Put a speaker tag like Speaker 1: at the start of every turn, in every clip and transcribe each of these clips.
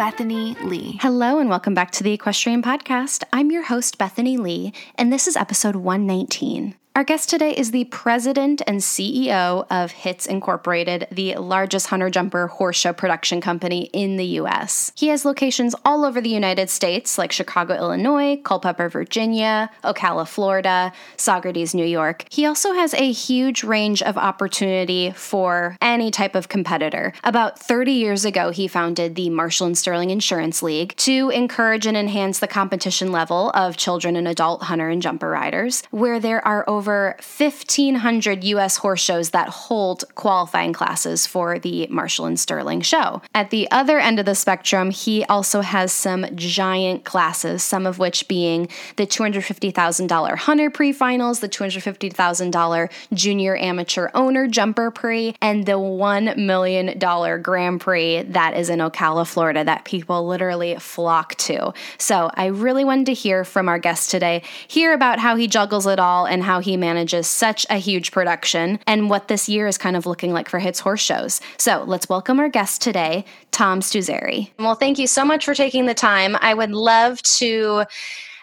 Speaker 1: Bethany Lee.
Speaker 2: Hello, and welcome back to the Equestrian Podcast. I'm your host, Bethany Lee, and this is episode 119. Our guest today is the president and CEO of HITS Incorporated, the largest hunter jumper horse show production company in the US. He has locations all over the United States, like Chicago, Illinois, Culpeper, Virginia, Ocala, Florida, Saugerties, New York. He also has a huge range of opportunity for any type of competitor. About 30 years ago, he founded the Marshall and Sterling Insurance League to encourage and enhance the competition level of children and adult hunter and jumper riders, where there are over over 1,500 US horse shows that hold qualifying classes for the Marshall and Sterling show. At the other end of the spectrum, he also has some giant classes, some of which being the $250,000 Hunter Prix finals, the $250,000 Junior Amateur Owner Jumper Prix, and the $1 million Grand Prix that is in Ocala, Florida, that people literally flock to. So I really wanted to hear from our guest today, hear about how he juggles it all and how he he manages such a huge production and what this year is kind of looking like for HITS Horse Shows. So let's welcome our guest today, Tom Struzzieri. Well, thank you so much for taking the time. I would love to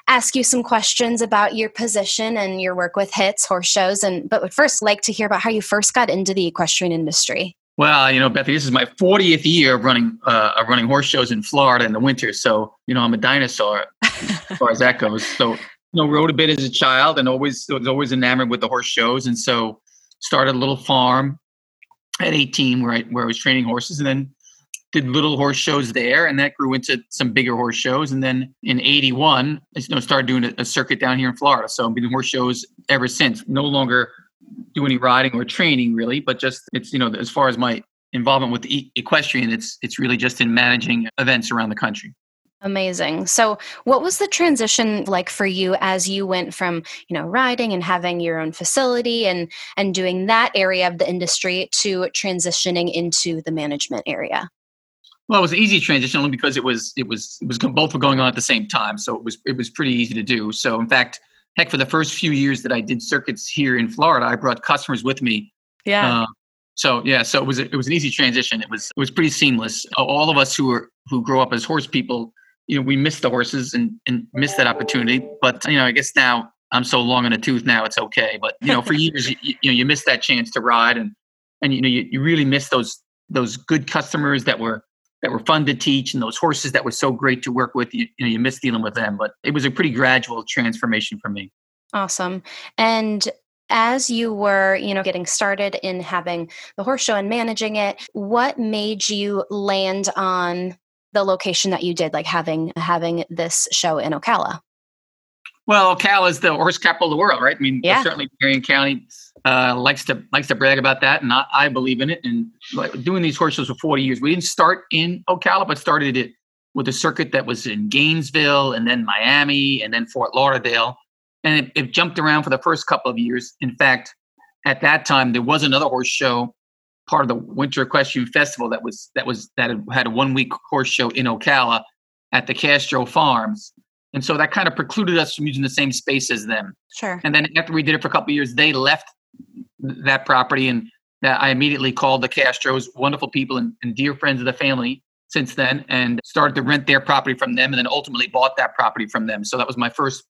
Speaker 2: ask you some questions about your position and your work with HITS Horse Shows, and but would first like to hear about how you first got into the equestrian industry.
Speaker 3: Well, you know, Bethany, this is my 40th year of running uh, of running horse shows in Florida in the winter. So, you know, I'm a dinosaur as far as that goes. So, you know, rode a bit as a child and always was always enamored with the horse shows. And so started a little farm at 18 where I, where I was training horses and then did little horse shows there. And that grew into some bigger horse shows. And then in 81, I you know, started doing a, a circuit down here in Florida. So I've been doing horse shows ever since. No longer do any riding or training really, but just it's, you know, as far as my involvement with equestrian, it's, it's really just in managing events around the country.
Speaker 2: Amazing. So, what was the transition like for you as you went from, you know, riding and having your own facility and and doing that area of the industry to transitioning into the management area?
Speaker 3: Well, it was an easy transition only because it was it was it was both were going on at the same time, so it was it was pretty easy to do. So, in fact, heck, for the first few years that I did circuits here in Florida, I brought customers with me.
Speaker 2: Yeah. Uh,
Speaker 3: so yeah, so it was it was an easy transition. It was it was pretty seamless. All of us who were who grow up as horse people you know, we missed the horses and, and missed that opportunity. But, you know, I guess now I'm so long in the tooth now it's okay. But, you know, for years, you, you know, you missed that chance to ride and, and, you know, you, you really missed those, those good customers that were, that were fun to teach and those horses that were so great to work with. You, you know, you miss dealing with them, but it was a pretty gradual transformation for me.
Speaker 2: Awesome. And as you were you know getting started in having the horse show and managing it what made you land on the location that you did, like having having this show in Ocala?
Speaker 3: Well, Ocala is the horse capital of the world, right? I mean, yeah. certainly Marion County uh, likes to likes to brag about that, and I, I believe in it. And doing these horse shows for 40 years, we didn't start in Ocala, but started it with a circuit that was in Gainesville, and then Miami, and then Fort Lauderdale, and it, it jumped around for the first couple of years. In fact, at that time, there was another horse show part of the Winter Equestrian Festival that was that was that had a one week horse show in Ocala at the Castro Farms. And so that kind of precluded us from using the same space as them.
Speaker 2: Sure.
Speaker 3: And then after we did it for a couple of years, they left that property and that I immediately called the Castros, wonderful people and, and dear friends of the family since then, and started to rent their property from them and then ultimately bought that property from them. So that was my first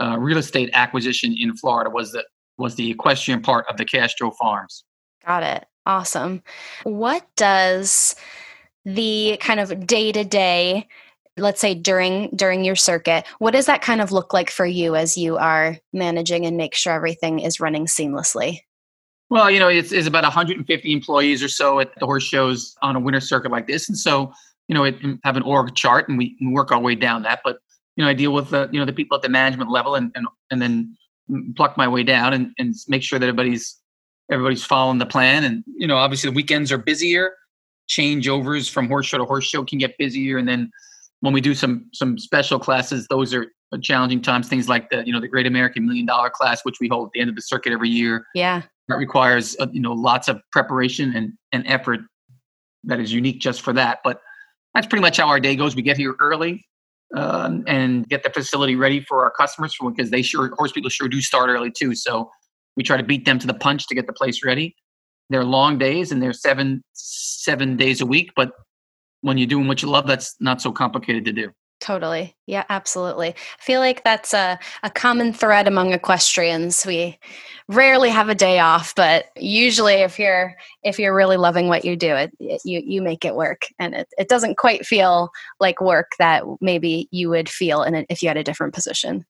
Speaker 3: uh, real estate acquisition in Florida was the was the equestrian part of the Castro Farms.
Speaker 2: Got it. Awesome. What does the kind of day to day, let's say during during your circuit, what does that kind of look like for you as you are managing and make sure everything is running seamlessly?
Speaker 3: Well, you know, it's, it's about 150 employees or so at the horse shows on a winter circuit like this, and so you know, it, have an org chart and we work our way down that. But you know, I deal with the you know the people at the management level and and and then pluck my way down and, and make sure that everybody's everybody's following the plan. And, you know, obviously the weekends are busier. Changeovers from horse show to horse show can get busier. And then when we do some some special classes, those are challenging times. Things like the you know the Great American Million Dollar Class, which we hold at the end of the circuit every year.
Speaker 2: Yeah,
Speaker 3: that requires uh, you know lots of preparation and and effort that is unique just for that. But that's pretty much how our day goes. We get here early um, and get the facility ready for our customers because they sure horse people sure do start early too. So we try to beat them to the punch to get the place ready. They're long days and they're seven seven days a week, but when you're doing what you love, that's not so complicated to do.
Speaker 2: Totally. Yeah, absolutely. I feel like that's a, a common thread among equestrians. We rarely have a day off, but usually if you're if you're really loving what you do, it, it you you make it work. And it, it doesn't quite feel like work that maybe you would feel in a, if you had a different position.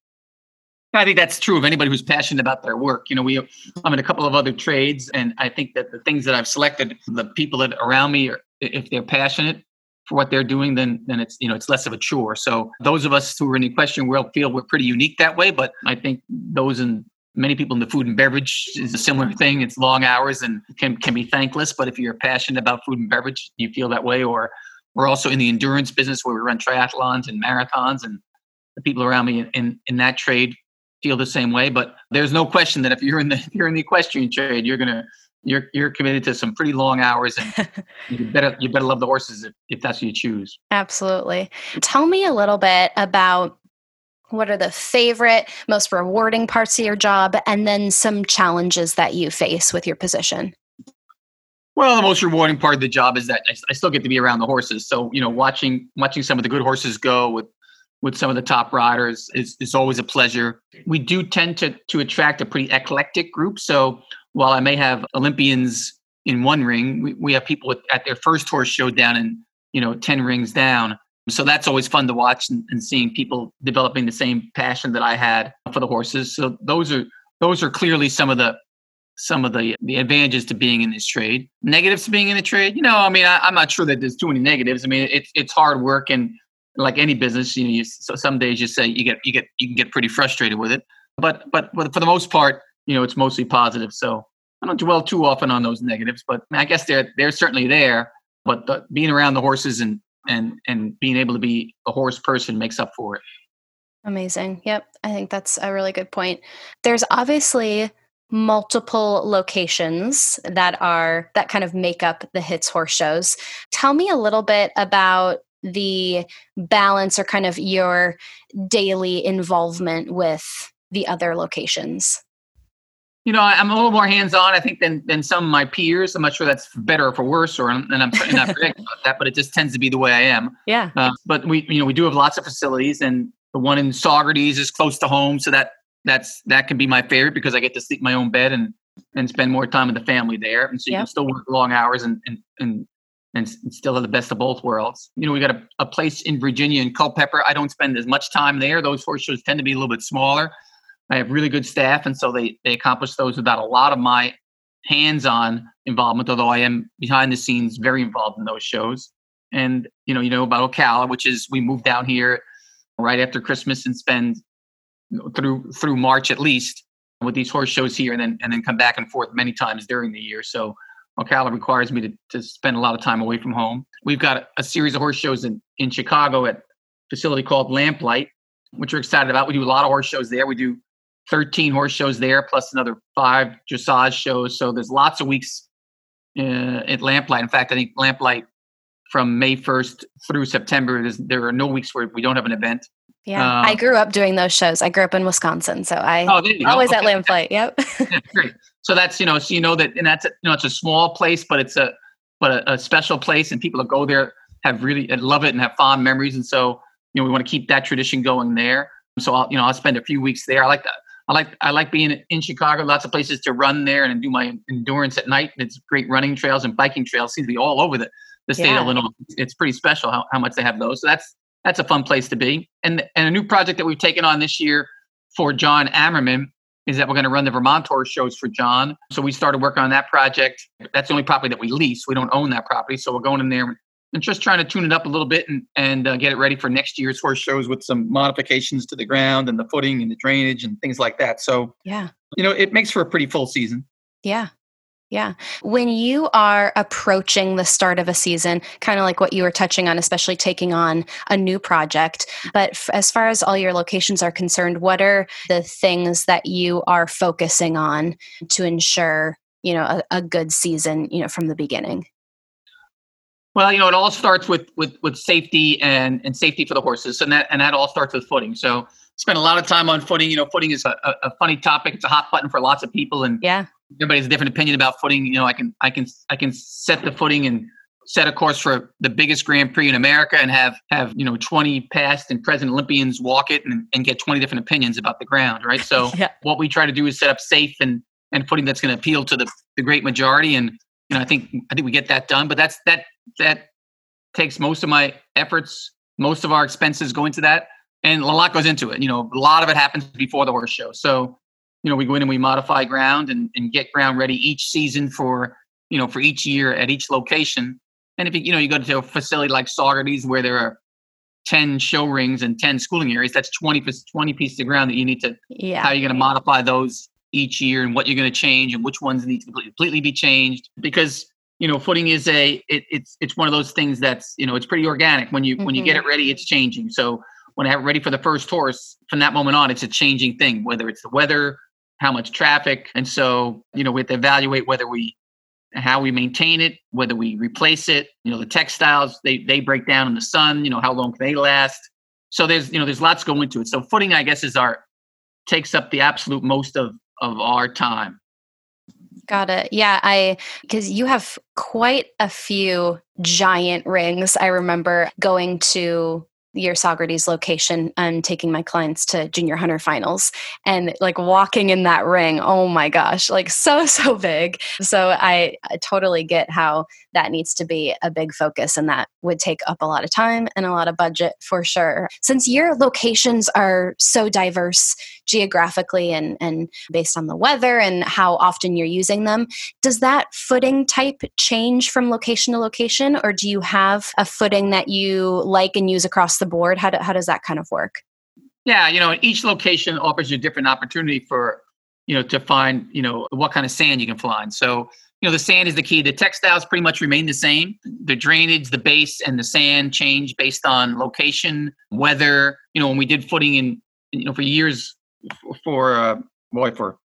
Speaker 3: I think that's true of anybody who's passionate about their work. You know, we I'm um, in a couple of other trades, and I think that the things that I've selected, the people that around me, are, if they're passionate, for what they're doing, then then it's you know it's less of a chore. So those of us who are in the equestrian world feel we're pretty unique that way. But I think those and many people in the food and beverage is a similar thing. It's long hours and can can be thankless. But if you're passionate about food and beverage, you feel that way. Or we're also in the endurance business where we run triathlons and marathons, and the people around me in in that trade feel the same way. But there's no question that if you're in the if you're in the equestrian trade, you're gonna you're you're committed to some pretty long hours and you better you better love the horses if, if that's what you choose.
Speaker 2: Absolutely. Tell me a little bit about what are the favorite most rewarding parts of your job and then some challenges that you face with your position.
Speaker 3: Well the most rewarding part of the job is that I, I still get to be around the horses. So you know watching watching some of the good horses go with with some of the top riders is, is always a pleasure. We do tend to to attract a pretty eclectic group. So while I may have Olympians in one ring, we, we have people at their first horse show down in, you know, 10 rings down. So that's always fun to watch and, and seeing people developing the same passion that I had for the horses. So those are those are clearly some of the some of the the advantages to being in this trade. Negatives to being in the trade, you know, I mean, I, am not sure that there's too many negatives. I mean, it's it's hard work and like any business, you know, you, so some days you say you get you get you can get pretty frustrated with it. But but for the most part, you know, it's mostly positive. So I don't dwell too often on those negatives, but I guess they're they're certainly there. But the, being around the horses and and and being able to be a horse person makes up for it.
Speaker 2: Amazing. Yep, I think that's a really good point. There's obviously multiple locations that are that kind of make up the hits horse shows. Tell me a little bit about the balance or kind of your daily involvement with the other locations
Speaker 3: you know, I'm a little more hands-on, I think, than than some of my peers. I'm not sure that's better or for worse, or and I'm not predicting about that, but it just tends to be the way I am.
Speaker 2: Yeah. Uh,
Speaker 3: but we, you know, we do have lots of facilities, and the one in Saugerties is close to home, so that that's that can be my favorite because I get to sleep in my own bed and and spend more time with the family there, and so you can still work long hours and and and and still have the best of both worlds. You know, we got a, a place in Virginia in Culpeper. I don't spend as much time there. Those horse shows tend to be a little bit smaller. I have really good staff, and so they they accomplish those without a lot of my hands-on involvement. Although I am behind the scenes very involved in those shows. And you know, you know about Ocala, which is we moved down here right after Christmas and spend through through March at least with these horse shows here, and then and then come back and forth many times during the year. So Ocala requires me to, to spend a lot of time away from home. We've got a series of horse shows in, in Chicago at a facility called Lamplight, which we're excited about. We do a lot of horse shows there. We do 13 horse shows there, plus another five dressage shows. So there's lots of weeks uh, at Lamplight. In fact, I think Lamplight from May 1st through September, there are no weeks where we don't have an event.
Speaker 2: Yeah, um, I grew up doing those shows. I grew up in Wisconsin, so I oh, always okay. at Lamplight. Yep.
Speaker 3: yeah, great. So that's you know, so you know that, and that's you know, it's a small place, but it's a but a, a special place, and people that go there have really love it and have fond memories, and so you know, we want to keep that tradition going there. So I'll you know, I'll spend a few weeks there. I like that. I like I like being in Chicago. Lots of places to run there and do my endurance at night. And it's great running trails and biking trails. Seem to be all over the, the state yeah. of Illinois. It's pretty special how, how much they have those. So that's that's a fun place to be. And and a new project that we've taken on this year for John Ammerman is that we're going to run the Vermont Horse shows for John. So we started working on that project. That's the only property that we lease. We don't own that property. So we're going in there and just trying to tune it up a little bit and, and uh, get it ready for next year's horse shows with some modifications to the ground and the footing and the drainage and things like that. So,
Speaker 2: yeah,
Speaker 3: you know, it makes for a pretty full season.
Speaker 2: Yeah. Yeah. When you are approaching the start of a season, kind of like what you were touching on, especially taking on a new project, but f- as far as all your locations are concerned, what are the things that you are focusing on to ensure, you know, a, a good season, you know, from the beginning?
Speaker 3: Well, you know, it all starts with with with safety and and safety for the horses, and that and that all starts with footing. So spend a lot of time on footing. You know, footing is a, a, funny topic. It's a hot button for lots of people, and
Speaker 2: yeah,
Speaker 3: everybody has a different opinion about footing. You know, I can I can I can set the footing and set a course for the biggest Grand Prix in America and have have you know 20 past and present Olympians walk it and, and get 20 different opinions about the ground, right? So yeah. what we try to do is set up safe and and footing that's going to appeal to the, the great majority. And you know, I think I think we get that done. But that's that that takes most of my efforts, most of our expenses go into that, and a lot goes into it. You know, a lot of it happens before the horse show. So you know, we go in and we modify ground and, and get ground ready each season for, you know, for each year at each location. And if you, you know, you go to a facility like Saugerties where there are 10 show rings and 10 schooling areas, that's 20, 20 pieces of ground that you need to, yeah. how you're going to modify those each year and what you're going to change and which ones need to completely be changed because you know footing is a it, it's it's one of those things that's you know it's pretty organic when you mm-hmm. when you get mm-hmm. it ready it's changing so when i have it ready for the first horse from that moment on it's a changing thing whether it's the weather how much traffic. And so, you know, we have to evaluate whether we how we maintain it, whether we replace it. You know, the textiles they they break down in the sun. You know, how long can they last? So there's you know there's lots going into it. So footing, I guess, is our takes up the absolute most of of our time.
Speaker 2: Got it. Yeah, I because you have quite a few giant rings. I remember going to your Saugerties location and taking my clients to junior hunter finals and like walking in that ring. Oh my gosh, like so, so big. So I, I totally get how that needs to be a big focus and that would take up a lot of time and a lot of budget for sure. Since your locations are so diverse geographically and, and based on the weather and how often you're using them, does that footing type change from location to location or do you have a footing that you like and use across the board? How, do, how does that kind of work?
Speaker 3: Yeah, you know, each location offers you a different opportunity for, you know, to find, you know, what kind of sand you can find. So, you know, the sand is the key. The textiles pretty much remain the same. The drainage, the base, and the sand change based on location, weather. You know, when we did footing in, you know, for years, for uh, boy, for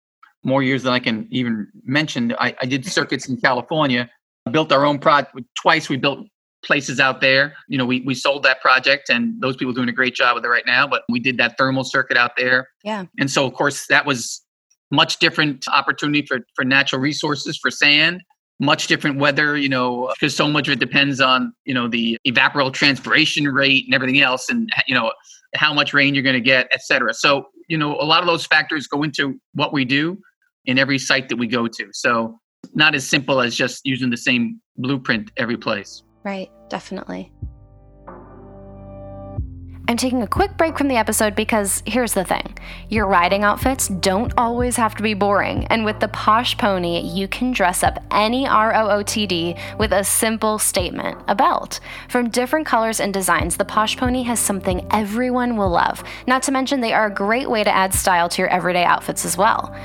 Speaker 3: more years than I can even mention, I, I did circuits in California. built our own project. Twice we built places out there. You know, we we sold that project and those people doing a great job with it right now, but we did that thermal circuit out there.
Speaker 2: Yeah.
Speaker 3: And so of course that was much different opportunity for for natural resources for sand much different weather, you know, because so much of it depends on, you know, the evapotranspiration rate and everything else and, you know, how much rain you're going to get, et cetera. So, you know, a lot of those factors go into what we do in every site that we go to. So, not as simple as just using the same blueprint every place.
Speaker 2: Right, definitely. I'm taking a quick break from the episode because here's the thing your riding outfits don't always have to be boring, and with the Posh Pony, you can dress up any ROOTD with a simple statement a belt. From different colors and designs, the Posh Pony has something everyone will love. Not to mention, they are a great way to add style to your everyday outfits as well.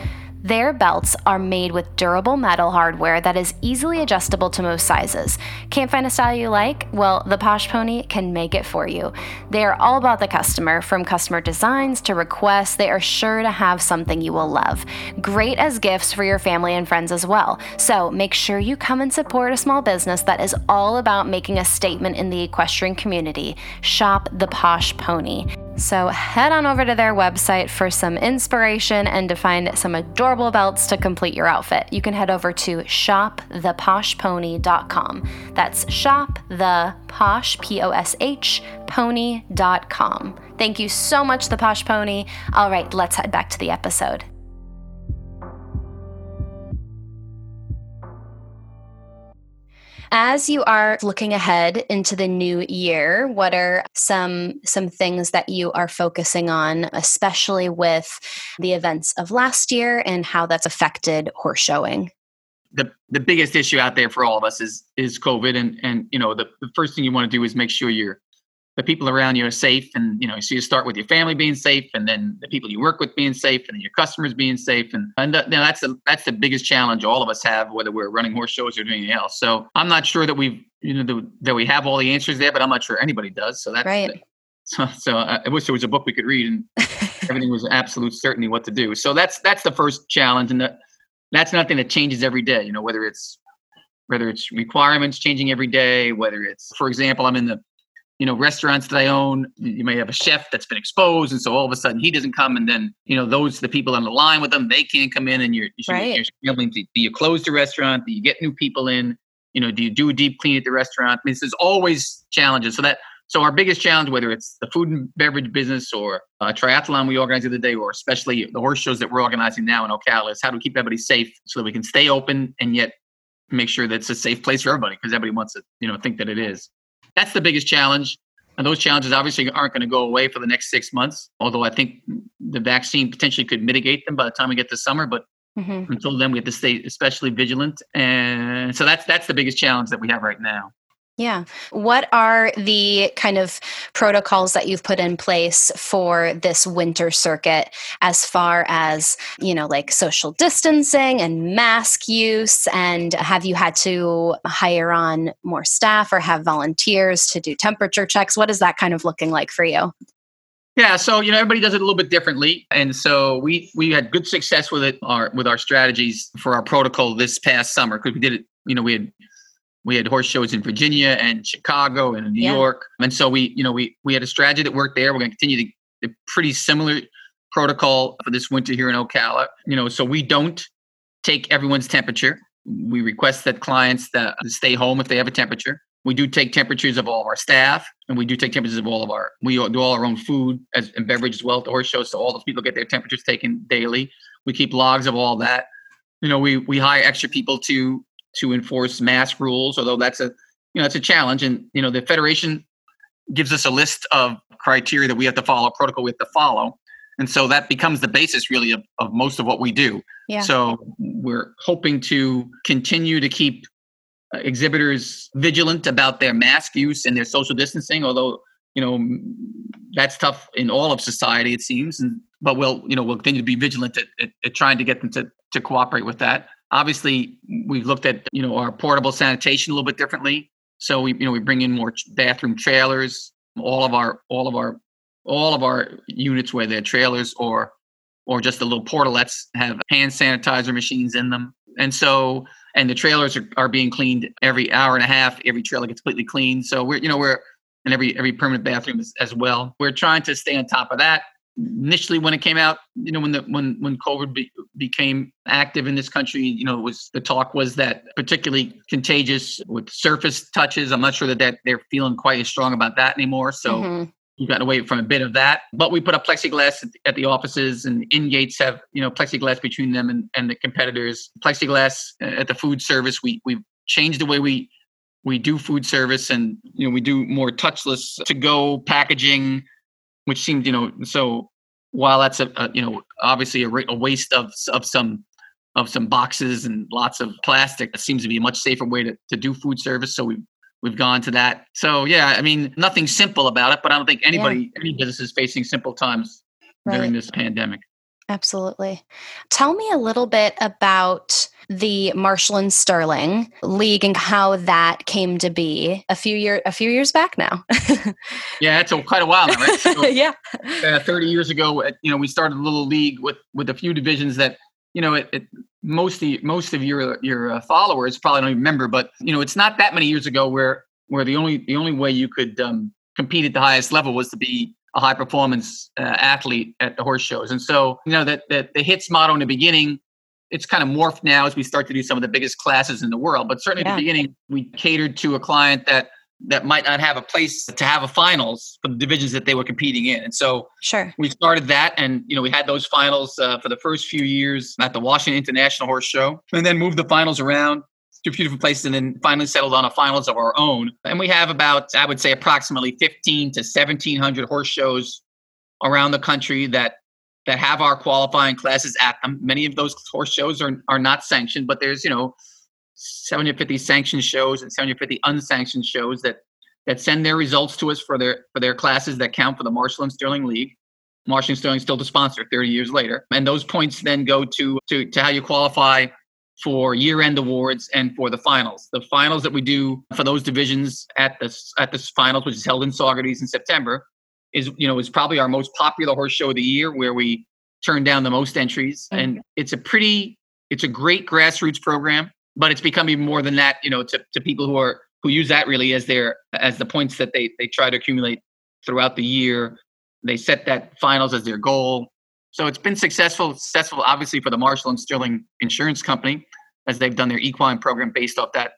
Speaker 2: Their belts are made with durable metal hardware that is easily adjustable to most sizes. Can't find a style you like? Well, the Posh Pony can make it for you. They are all about the customer, from customer designs to requests. They are sure to have something you will love. Great as gifts for your family and friends as well. So make sure you come and support a small business that is all about making a statement in the equestrian community. Shop the Posh Pony. So head on over to their website for some inspiration and to find some adorable belts to complete your outfit. You can head over to shoptheposhpony.com. That's shoptheposh, P-O-S-H, pony.com. Thank you so much, The Posh Pony. All right, let's head back to the episode. As you are looking ahead into the new year, what are some some things that you are focusing on, especially with the events of last year and how that's affected horse showing?
Speaker 3: The the biggest issue out there for all of us is is COVID and and you know the, the first thing you want to do is make sure you're the people around you are safe and you know so you start with your family being safe and then the people you work with being safe and then your customers being safe. And and you know, that's the that's the biggest challenge all of us have whether we're running horse shows or doing anything else. So i'm not sure that we've you know the, that we have all the answers there but i'm not sure anybody does. So that's
Speaker 2: right.
Speaker 3: so, so I wish there was a book we could read and everything was absolute certainty what to do. So that's that's the first challenge and the, that's nothing that changes every day you know whether it's whether it's requirements changing every day whether it's for example i'm in the you know restaurants that i own you may have a chef that's been exposed and so all of a sudden he doesn't come and then you know those the people on the line with them they can't come in and you're
Speaker 2: right.
Speaker 3: you're struggling to do you close the restaurant? Do you get new people in? You know do you do a deep clean at the restaurant? I mean, there's always challenges. So that so our biggest challenge whether it's the food and beverage business or a triathlon we organized the other day or especially the horse shows that we're organizing now in ocala is how do we keep everybody safe so that we can stay open and yet make sure that it's a safe place for everybody because everybody wants to you know think that it is that's the biggest challenge. And those challenges obviously aren't going to go away for the next six months, although I think the vaccine potentially could mitigate them by the time we get to summer. But mm-hmm. until then, we have to stay especially vigilant. And so that's that's the biggest challenge that we have right now.
Speaker 2: Yeah. What are the kind of protocols that you've put in place for this winter circuit as far as, you know, like social distancing and mask use? And have you had to hire on more staff or have volunteers to do temperature checks? What is that kind of looking like for you?
Speaker 3: Yeah, so you know everybody does it a little bit differently, and so we we had good success with it, our with our strategies for our protocol this past summer because we did it. You know, we had we had horse shows in Virginia and Chicago and New yeah. York. And so we, you know, we we had a strategy that worked there. We're going to continue the, the pretty similar protocol for this winter here in Ocala. You know, so we don't take everyone's temperature. We request that clients that stay home if they have a temperature. We do take temperatures of all of our staff, and we do take temperatures of all of our. We do all our own food as, and beverage as well at the horse show, so all those people get their temperatures taken daily. We keep logs of all that. You know, we we hire extra people to to enforce mask rules, although that's a you know it's a challenge. And you know the federation gives us a list of criteria that we have to follow, protocol we have to follow, and so that becomes the basis really of, of most of what we do.
Speaker 2: Yeah.
Speaker 3: So we're hoping to continue to keep uh, exhibitors vigilant about their mask use and their social distancing, although you know that's tough in all of society it seems and but we'll you know we'll continue to be vigilant at, at, at trying to get them to to cooperate with that Obviously, we've looked at you know our portable sanitation a little bit differently. So we you know we bring in more bathroom trailers. All of our all of our all of our units, where they're trailers or or just the little portalets, have hand sanitizer machines in them. And so and the trailers are, are being cleaned every hour and a half. Every trailer gets completely cleaned. So we're you know we're and every every permanent bathroom as, as well. We're trying to stay on top of that initially when it came out you know when the when when covid be, became active in this country you know was the talk was that particularly contagious with surface touches i'm not sure that, that they're feeling quite as strong about that anymore so mm-hmm. we've gotten away from a bit of that but we put up plexiglass at, at the offices and in gates have you know plexiglass between them and, and the competitors plexiglass uh, at the food service we we've changed the way we we do food service and you know we do more touchless to go packaging which seemed, you know, so while that's a, a you know obviously a, a, waste of of some of some boxes and lots of plastic, it seems to be a much safer way to, to do food service. So we we've gone to that. So yeah, I mean nothing simple about it, but I don't think anybody yeah. any business is facing simple times right. during this pandemic.
Speaker 2: Absolutely. Tell me a little bit about the Marshall and Sterling League and how that came to be a few year a few years back now.
Speaker 3: yeah, it's a, quite a while now, right?
Speaker 2: So, yeah,
Speaker 3: uh, thirty years ago, uh, you know, we started a little league with with a few divisions that you know it, it most of most of your your uh, followers probably don't even remember, but you know, it's not that many years ago where where the only the only way you could um, compete at the highest level was to be a high performance uh, athlete at the horse shows. And so, you know, that, that the hits motto in the beginning it's kind of morphed now as we start to do some of the biggest classes in the world. But certainly yeah. at the beginning, we catered to a client that that might not have a place to have a finals for the divisions that they were competing in. And so
Speaker 2: sure.
Speaker 3: we started that and you know we had those finals uh, for the first few years at the Washington International Horse Show and then moved the finals around to a few different places and then finally settled on a finals of our own. And we have about I would say approximately 15 to 1700 horse shows around the country that that have our qualifying classes at them. Many of those horse shows are, are not sanctioned, but there's, you know, 750 sanctioned shows and 750 unsanctioned shows that that send their results to us for their for their classes that count for the Marshall and Sterling League. Marshall and Sterling still the sponsor 30 years later. And those points then go to to, to how you qualify for year-end awards and for the finals. The finals that we do for those divisions at the at the finals, which is held in Saugerties in September, is you know is probably our most popular horse show of the year, where we turn down the most entries, mm-hmm. and it's a pretty it's a great grassroots program, but it's become even more than that. You know, to to people who are who use that really as their as the points that they they try to accumulate throughout the year. They set that finals as their goal. So it's been successful, successful obviously for the Marshall and Sterling Insurance Company as they've done their equine program based off that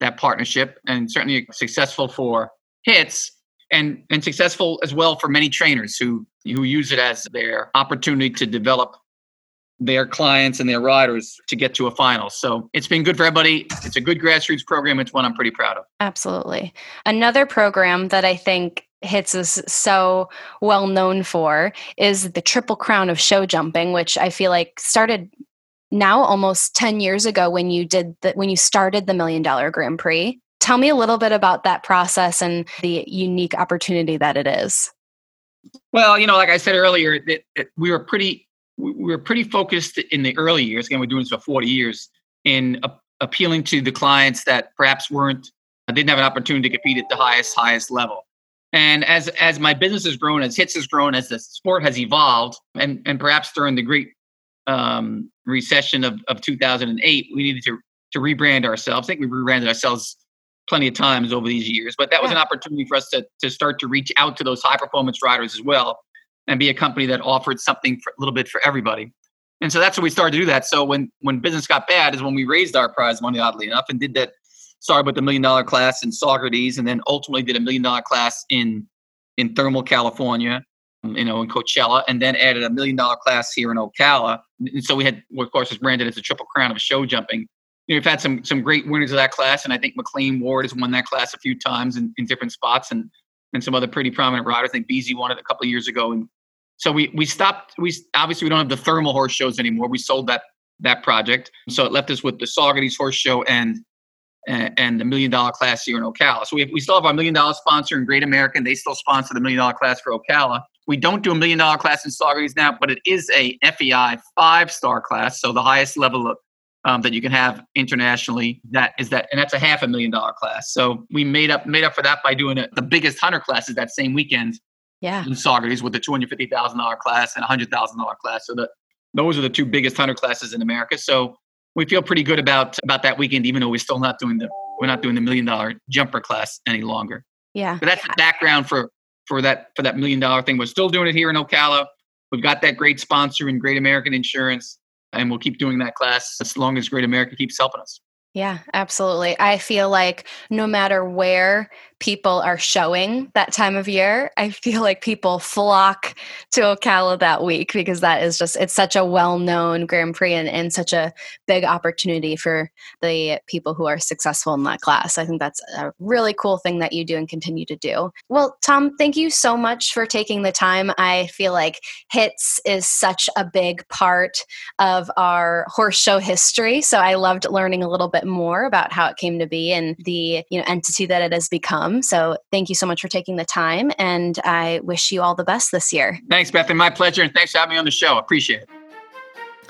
Speaker 3: that partnership, and certainly successful for hits and and successful as well for many trainers who who use it as their opportunity to develop their clients and their riders to get to a final. So it's been good for everybody. It's a good grassroots program. It's one I'm pretty proud of.
Speaker 2: Absolutely. Another program that I think hits is so well known for is the triple crown of show jumping which i feel like started now almost 10 years ago when you did the, when you started the million dollar grand prix tell me a little bit about that process and the unique opportunity that it is.
Speaker 3: Well you know like i said earlier we were pretty we were pretty focused in the early years. Again we're doing this for 40 years in a, appealing to the clients that perhaps weren't didn't have an opportunity to compete at the highest highest level. And as as my business has grown, as hits has grown, as the sport has evolved, and and perhaps during the great um, recession of, of 2008, we needed to to rebrand ourselves. I think we rebranded ourselves plenty of times over these years, but that was yeah. an opportunity for us to to start to reach out to those high performance riders as well, and be a company that offered something for, a little bit for everybody. And so that's when we started to do that. So when when business got bad is when we raised our prize money, oddly enough, and did that started with the million dollar class in Saugerties, and then ultimately did a million dollar class in in Thermal, California, um, you know, in Coachella, and then added a million dollar class here in Ocala. And so we had, of course, it's branded as a triple crown of show jumping. You know, we've had some some great winners of that class, and I think McLain Ward has won that class a few times in, in different spots, and and some other pretty prominent riders. I think Beezie won it a couple of years ago, and so we we stopped. We obviously we don't have the thermal horse shows anymore. We sold that that project, so it left us with the Saugerties Horse Show and and, the million dollar class here in Ocala. So we, have, we still have our million dollar sponsor in Great American. They still sponsor the million dollar class for Ocala. We don't do a million dollar class in Saugerties now, but it is a FEI five star class, so the highest level of um, that you can have internationally. That is that, and that's a half a million dollar class. So we made up made up for that by doing a, the biggest hunter classes that same weekend.
Speaker 2: Yeah,
Speaker 3: in Saugerties with the two hundred fifty thousand dollar class and a hundred thousand dollar class. So the those are the two biggest hunter classes in America. So we feel pretty good about about that weekend, even though we're still not doing the we're not doing the million dollar jumper class any longer.
Speaker 2: Yeah.
Speaker 3: But that's the background for for that for that million dollar thing. We're still doing it here in Ocala. We've got that great sponsor in Great American Insurance, and we'll keep doing that class as long as Great America keeps helping us.
Speaker 2: Yeah, absolutely. I feel like no matter where people are showing that time of year, I feel like people flock to Ocala that week because that is just, it's such a well known Grand Prix and, and such a big opportunity for the people who are successful in that class. I think that's a really cool thing that you do and continue to do. Well, Tom, thank you so much for taking the time. I feel like HITS is such a big part of our horse show history. So I loved learning a little bit more about how it came to be and the you know entity that it has become. So thank you so much for taking the time, and I wish you all the best this year.
Speaker 3: Thanks, Beth, and my pleasure, and thanks for having me on the show. Appreciate it.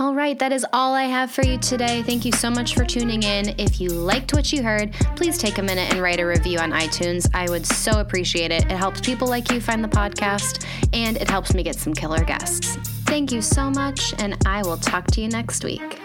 Speaker 2: All right, that is all I have for you today. Thank you so much for tuning in. If you liked what you heard, please take a minute and write a review on iTunes. I would so appreciate it. It helps people like you find the podcast, and it helps me get some killer guests. Thank you so much, and I will talk to you next week.